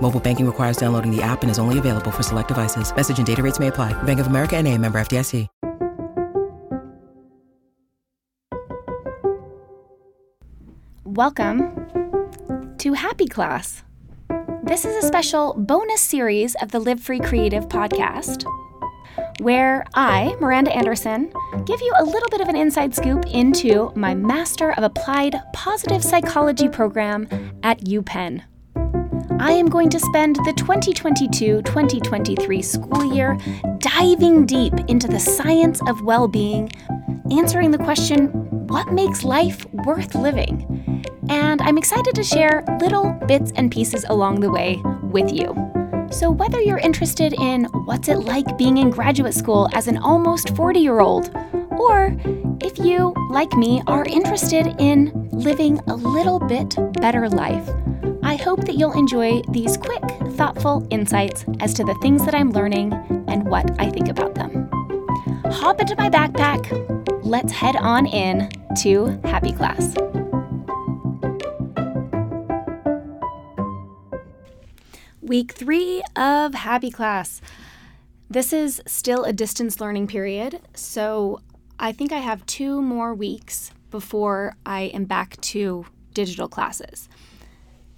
Mobile banking requires downloading the app and is only available for select devices. Message and data rates may apply. Bank of America and a member FDIC. Welcome to Happy Class. This is a special bonus series of the Live Free Creative podcast where I, Miranda Anderson, give you a little bit of an inside scoop into my Master of Applied Positive Psychology program at UPenn. I am going to spend the 2022 2023 school year diving deep into the science of well being, answering the question what makes life worth living? And I'm excited to share little bits and pieces along the way with you. So, whether you're interested in what's it like being in graduate school as an almost 40 year old, or if you, like me, are interested in living a little bit better life, I hope that you'll enjoy these quick, thoughtful insights as to the things that I'm learning and what I think about them. Hop into my backpack. Let's head on in to Happy Class. Week three of Happy Class. This is still a distance learning period, so I think I have two more weeks before I am back to digital classes.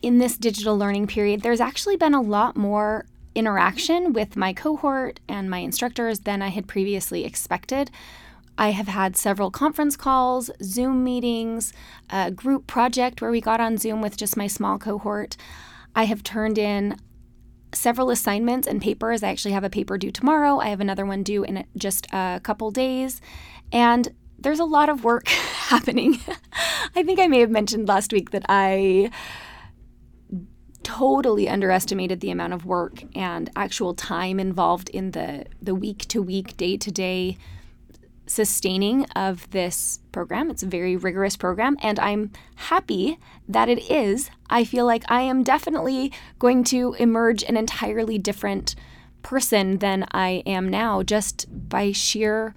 In this digital learning period, there's actually been a lot more interaction with my cohort and my instructors than I had previously expected. I have had several conference calls, Zoom meetings, a group project where we got on Zoom with just my small cohort. I have turned in several assignments and papers. I actually have a paper due tomorrow. I have another one due in just a couple days. And there's a lot of work happening. I think I may have mentioned last week that I totally underestimated the amount of work and actual time involved in the the week to week, day to day sustaining of this program. It's a very rigorous program, and I'm happy that it is. I feel like I am definitely going to emerge an entirely different person than I am now just by sheer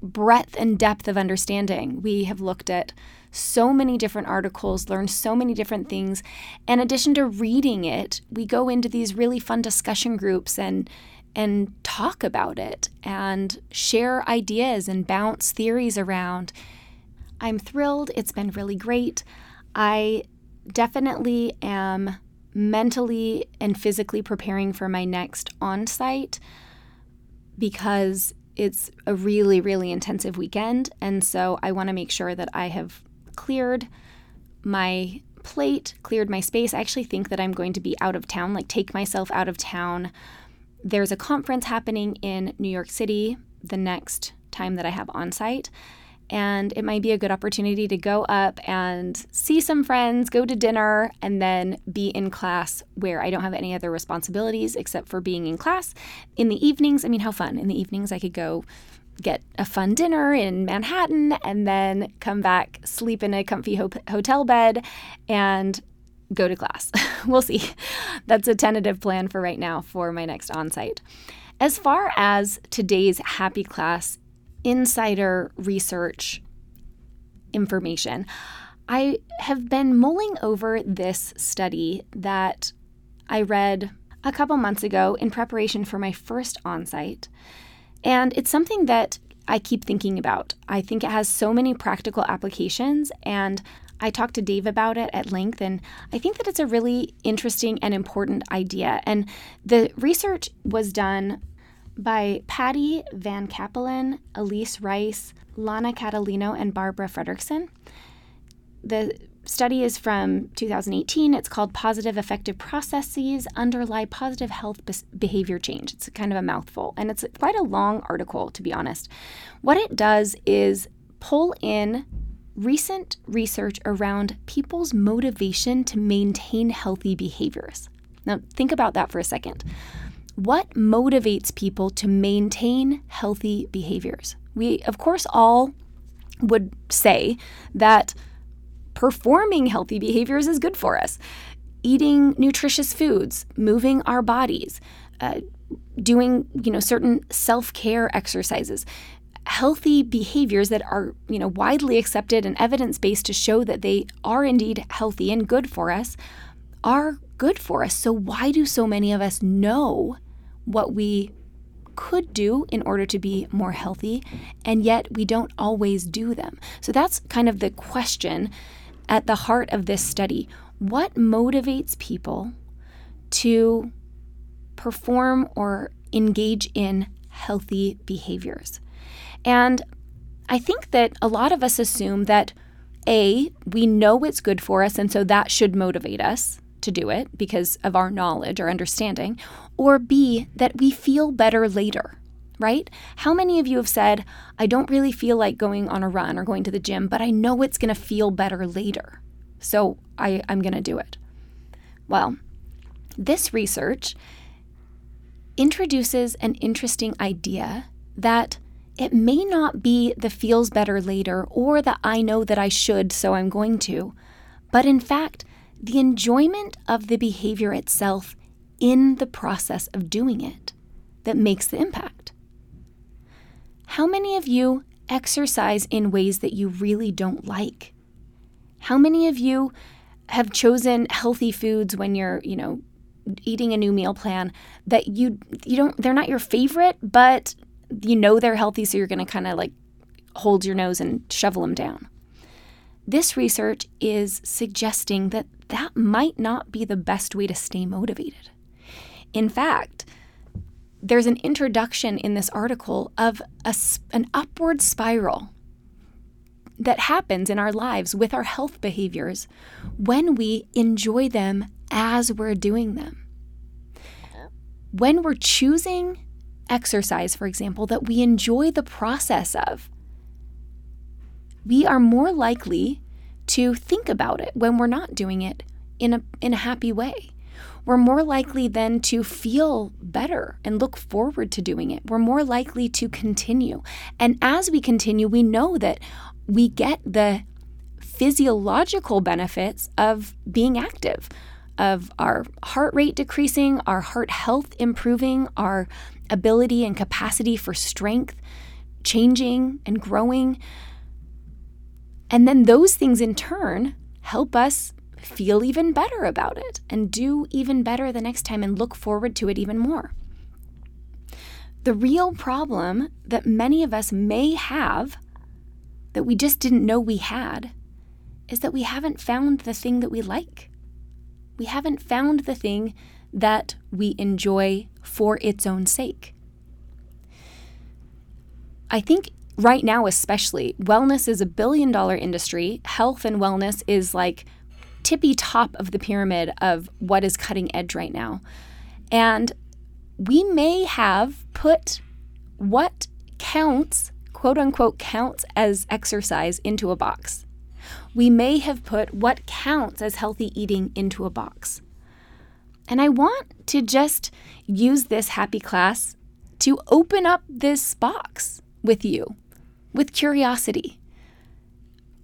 breadth and depth of understanding. We have looked at so many different articles, learn so many different things. In addition to reading it, we go into these really fun discussion groups and and talk about it and share ideas and bounce theories around. I'm thrilled. It's been really great. I definitely am mentally and physically preparing for my next on site because it's a really, really intensive weekend. And so I want to make sure that I have cleared my plate, cleared my space. I actually think that I'm going to be out of town, like take myself out of town there's a conference happening in New York City the next time that I have on site. And it might be a good opportunity to go up and see some friends, go to dinner, and then be in class where I don't have any other responsibilities except for being in class. In the evenings, I mean, how fun. In the evenings, I could go get a fun dinner in Manhattan and then come back, sleep in a comfy ho- hotel bed, and go to class. we'll see. That's a tentative plan for right now for my next onsite. As far as today's happy class insider research information, I have been mulling over this study that I read a couple months ago in preparation for my first onsite. And it's something that I keep thinking about. I think it has so many practical applications, and I talked to Dave about it at length, and I think that it's a really interesting and important idea. And the research was done by Patty Van Cappellen, Elise Rice, Lahnna Catalino, and Barbara Fredrickson. The study is from 2018. It's called Positive Affective Processes Underlie Positive Health Behavior Change. It's kind of a mouthful, and it's quite a long article, to be honest. What it does is pull in recent research around people's motivation to maintain healthy behaviors. Now, think about that for a second. What motivates people to maintain healthy behaviors? We, of course, all would say that performing healthy behaviors is good for us. Eating nutritious foods, moving our bodies, uh, doing you know certain self-care exercises healthy behaviors that are you know widely accepted and evidence-based to show that they are indeed healthy and good for us are good for us so why do so many of us know what we could do in order to be more healthy, and yet we don't always do them. So that's kind of the question at the heart of this study. What motivates people to perform or engage in healthy behaviors? And I think that a lot of us assume that A, we know it's good for us, and so that should motivate us to do it because of our knowledge or understanding, or B, that we feel better later, right? How many of you have said, I don't really feel like going on a run or going to the gym, but I know it's going to feel better later, so I, I'm going to do it? Well, this research introduces an interesting idea that it may not be the feels better later or the I know that I should, so I'm going to, but in fact, the enjoyment of the behavior itself in the process of doing it that makes the impact. How many of you exercise in ways that you really don't like? How many of you have chosen healthy foods when you're, you know, eating a new meal plan that you you don't they're not your favorite, but you know they're healthy so you're going to kind of like hold your nose and shovel them down. This research is suggesting that that might not be the best way to stay motivated. In fact, there's an introduction in this article of a, an upward spiral that happens in our lives with our health behaviors when we enjoy them as we're doing them. When we're choosing exercise, for example, that we enjoy the process of, we are more likely to think about it when we're not doing it in a, in a happy way. We're more likely then to feel better and look forward to doing it. We're more likely to continue. And as we continue, we know that we get the physiological benefits of being active, of our heart rate decreasing, our heart health improving, our ability and capacity for strength changing and growing. And then those things in turn help us feel even better about it and do even better the next time and look forward to it even more. The real problem that many of us may have that we just didn't know we had is that we haven't found the thing that we like. We haven't found the thing that we enjoy for its own sake. I think right now, especially, wellness is a billion dollar industry. Health and wellness is like tippy top of the pyramid of what is cutting edge right now. And we may have put what counts, quote unquote, counts as exercise into a box. We may have put what counts as healthy eating into a box. And I want to just use this happy class to open up this box with you with curiosity.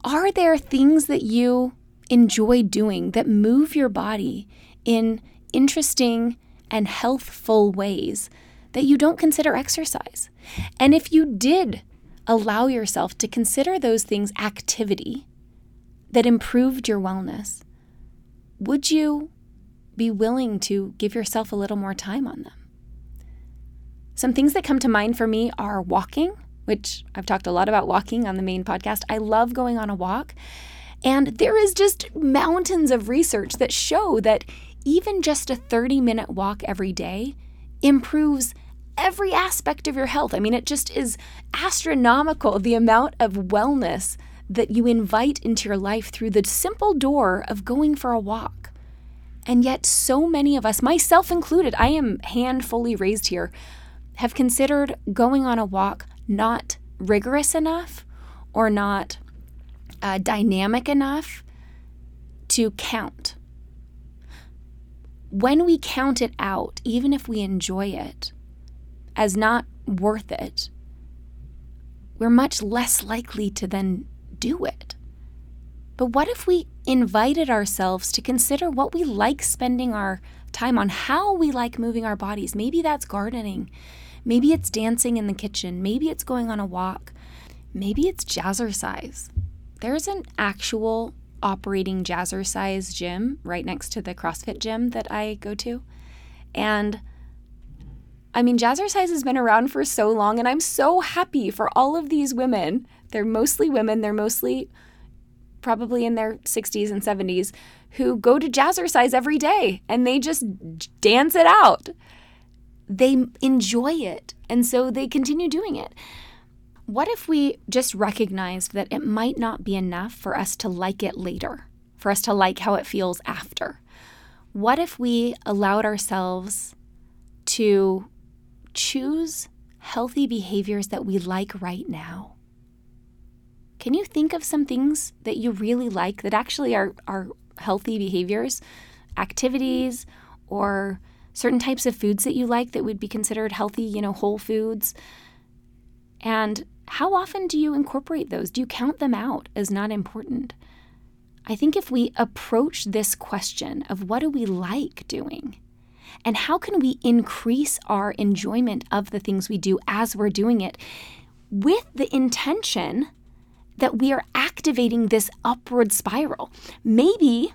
Are there things that you enjoy doing that move your body in interesting and healthful ways that you don't consider exercise? And if you did allow yourself to consider those things activity that improved your wellness, would you be willing to give yourself a little more time on them? Some things that come to mind for me are walking, which I've talked a lot about walking on the main podcast. I love going on a walk. And there is just mountains of research that show that even just a 30 minute walk every day improves every aspect of your health. I mean, it just is astronomical the amount of wellness that you invite into your life through the simple door of going for a walk. And yet, so many of us, myself included, I am hand fully raised here, have considered going on a walk not rigorous enough or not uh, dynamic enough to count. When we count it out, even if we enjoy it, as not worth it, we're much less likely to then do it. But what if we invited ourselves to consider what we like spending our time on, how we like moving our bodies? Maybe that's gardening. Maybe it's dancing in the kitchen. Maybe it's going on a walk. Maybe it's jazzercise. There's an actual operating jazzercise gym right next to the CrossFit gym that I go to. And I mean, jazzercise has been around for so long, and I'm so happy for all of these women. They're mostly women, they're mostly probably in their 60s and 70s who go to jazzercise every day and they just dance it out. They enjoy it, and so they continue doing it. What if we just recognized that it might not be enough for us to like it later, for us to like how it feels after? What if we allowed ourselves to choose healthy behaviors that we like right now. Can you think of some things that you really like that actually are, are healthy behaviors, activities, or certain types of foods that you like that would be considered healthy, you know, whole foods? And how often do you incorporate those? Do you count them out as not important? I think if we approach this question of what do we like doing and how can we increase our enjoyment of the things we do as we're doing it with the intention that we are activating this upward spiral? Maybe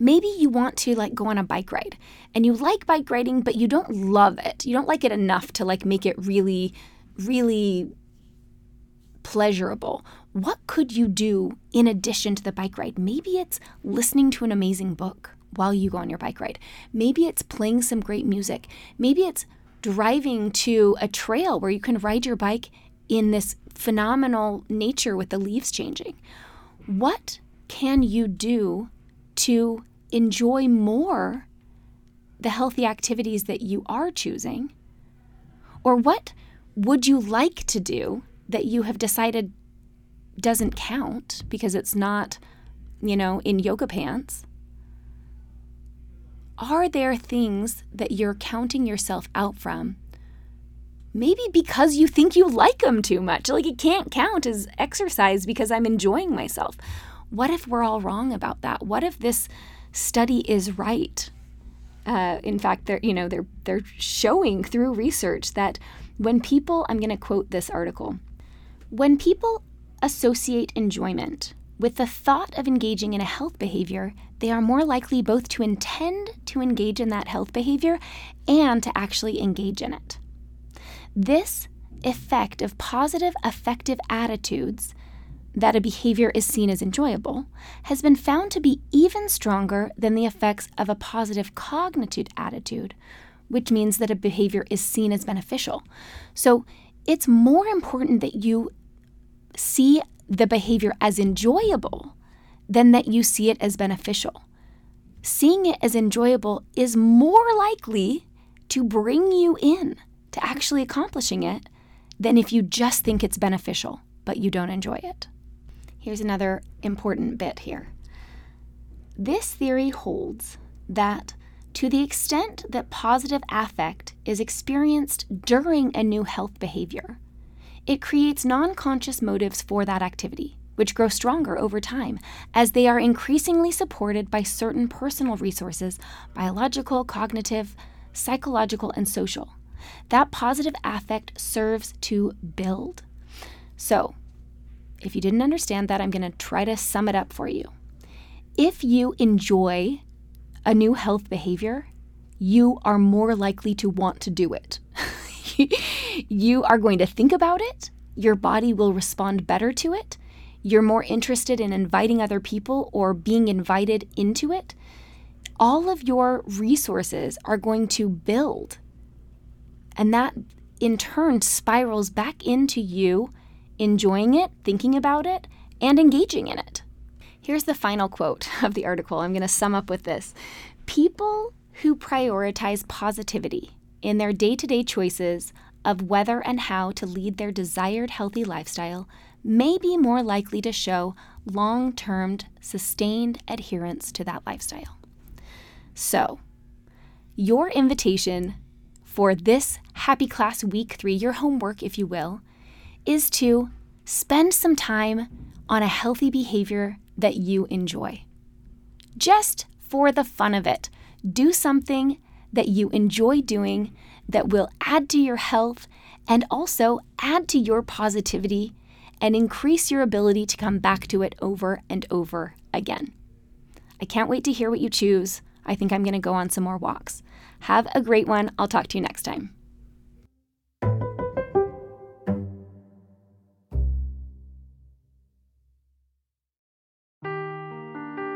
maybe you want to like go on a bike ride and you like bike riding but you don't love it. You don't like it enough to like make it really really pleasurable. What could you do in addition to the bike ride? Maybe it's listening to an amazing book while you go on your bike ride. Maybe it's playing some great music. Maybe it's driving to a trail where you can ride your bike in this phenomenal nature with the leaves changing. What can you do to enjoy more the healthy activities that you are choosing? Or what would you like to do that you have decided doesn't count because it's not, you know, in yoga pants? Are there things that you're counting yourself out from? Maybe because you think you like them too much. Like it can't count as exercise because I'm enjoying myself. What if we're all wrong about that? What if this study is right? Uh, in fact, they're you know they're they're showing through research that when people, I'm going to quote this article, when people associate enjoyment with the thought of engaging in a health behavior, they are more likely both to intend to engage in that health behavior and to actually engage in it. This effect of positive affective attitudes that a behavior is seen as enjoyable has been found to be even stronger than the effects of a positive cognitive attitude, which means that a behavior is seen as beneficial. So it's more important that you see the behavior as enjoyable than that you see it as beneficial. Seeing it as enjoyable is more likely to bring you in to actually accomplishing it than if you just think it's beneficial but you don't enjoy it. Here's another important bit here. This theory holds that to the extent that positive affect is experienced during a new health behavior, it creates non conscious motives for that activity, which grow stronger over time as they are increasingly supported by certain personal resources biological, cognitive, psychological, and social. That positive affect serves to build. So, if you didn't understand that, I'm going to try to sum it up for you. If you enjoy a new health behavior, you are more likely to want to do it. you are going to think about it, your body will respond better to it, you're more interested in inviting other people or being invited into it. All of your resources are going to build And that in turn spirals back into you enjoying it, thinking about it, and engaging in it. Here's the final quote of the article. I'm going to sum up with this People who prioritize positivity in their day to day choices of whether and how to lead their desired healthy lifestyle may be more likely to show long term sustained adherence to that lifestyle. So, your invitation for this Happy Class Week 3, your homework, if you will, is to spend some time on a healthy behavior that you enjoy. Just for the fun of it, do something that you enjoy doing that will add to your health and also add to your positivity and increase your ability to come back to it over and over again. I can't wait to hear what you choose. I think I'm going to go on some more walks. Have a great one. I'll talk to you next time.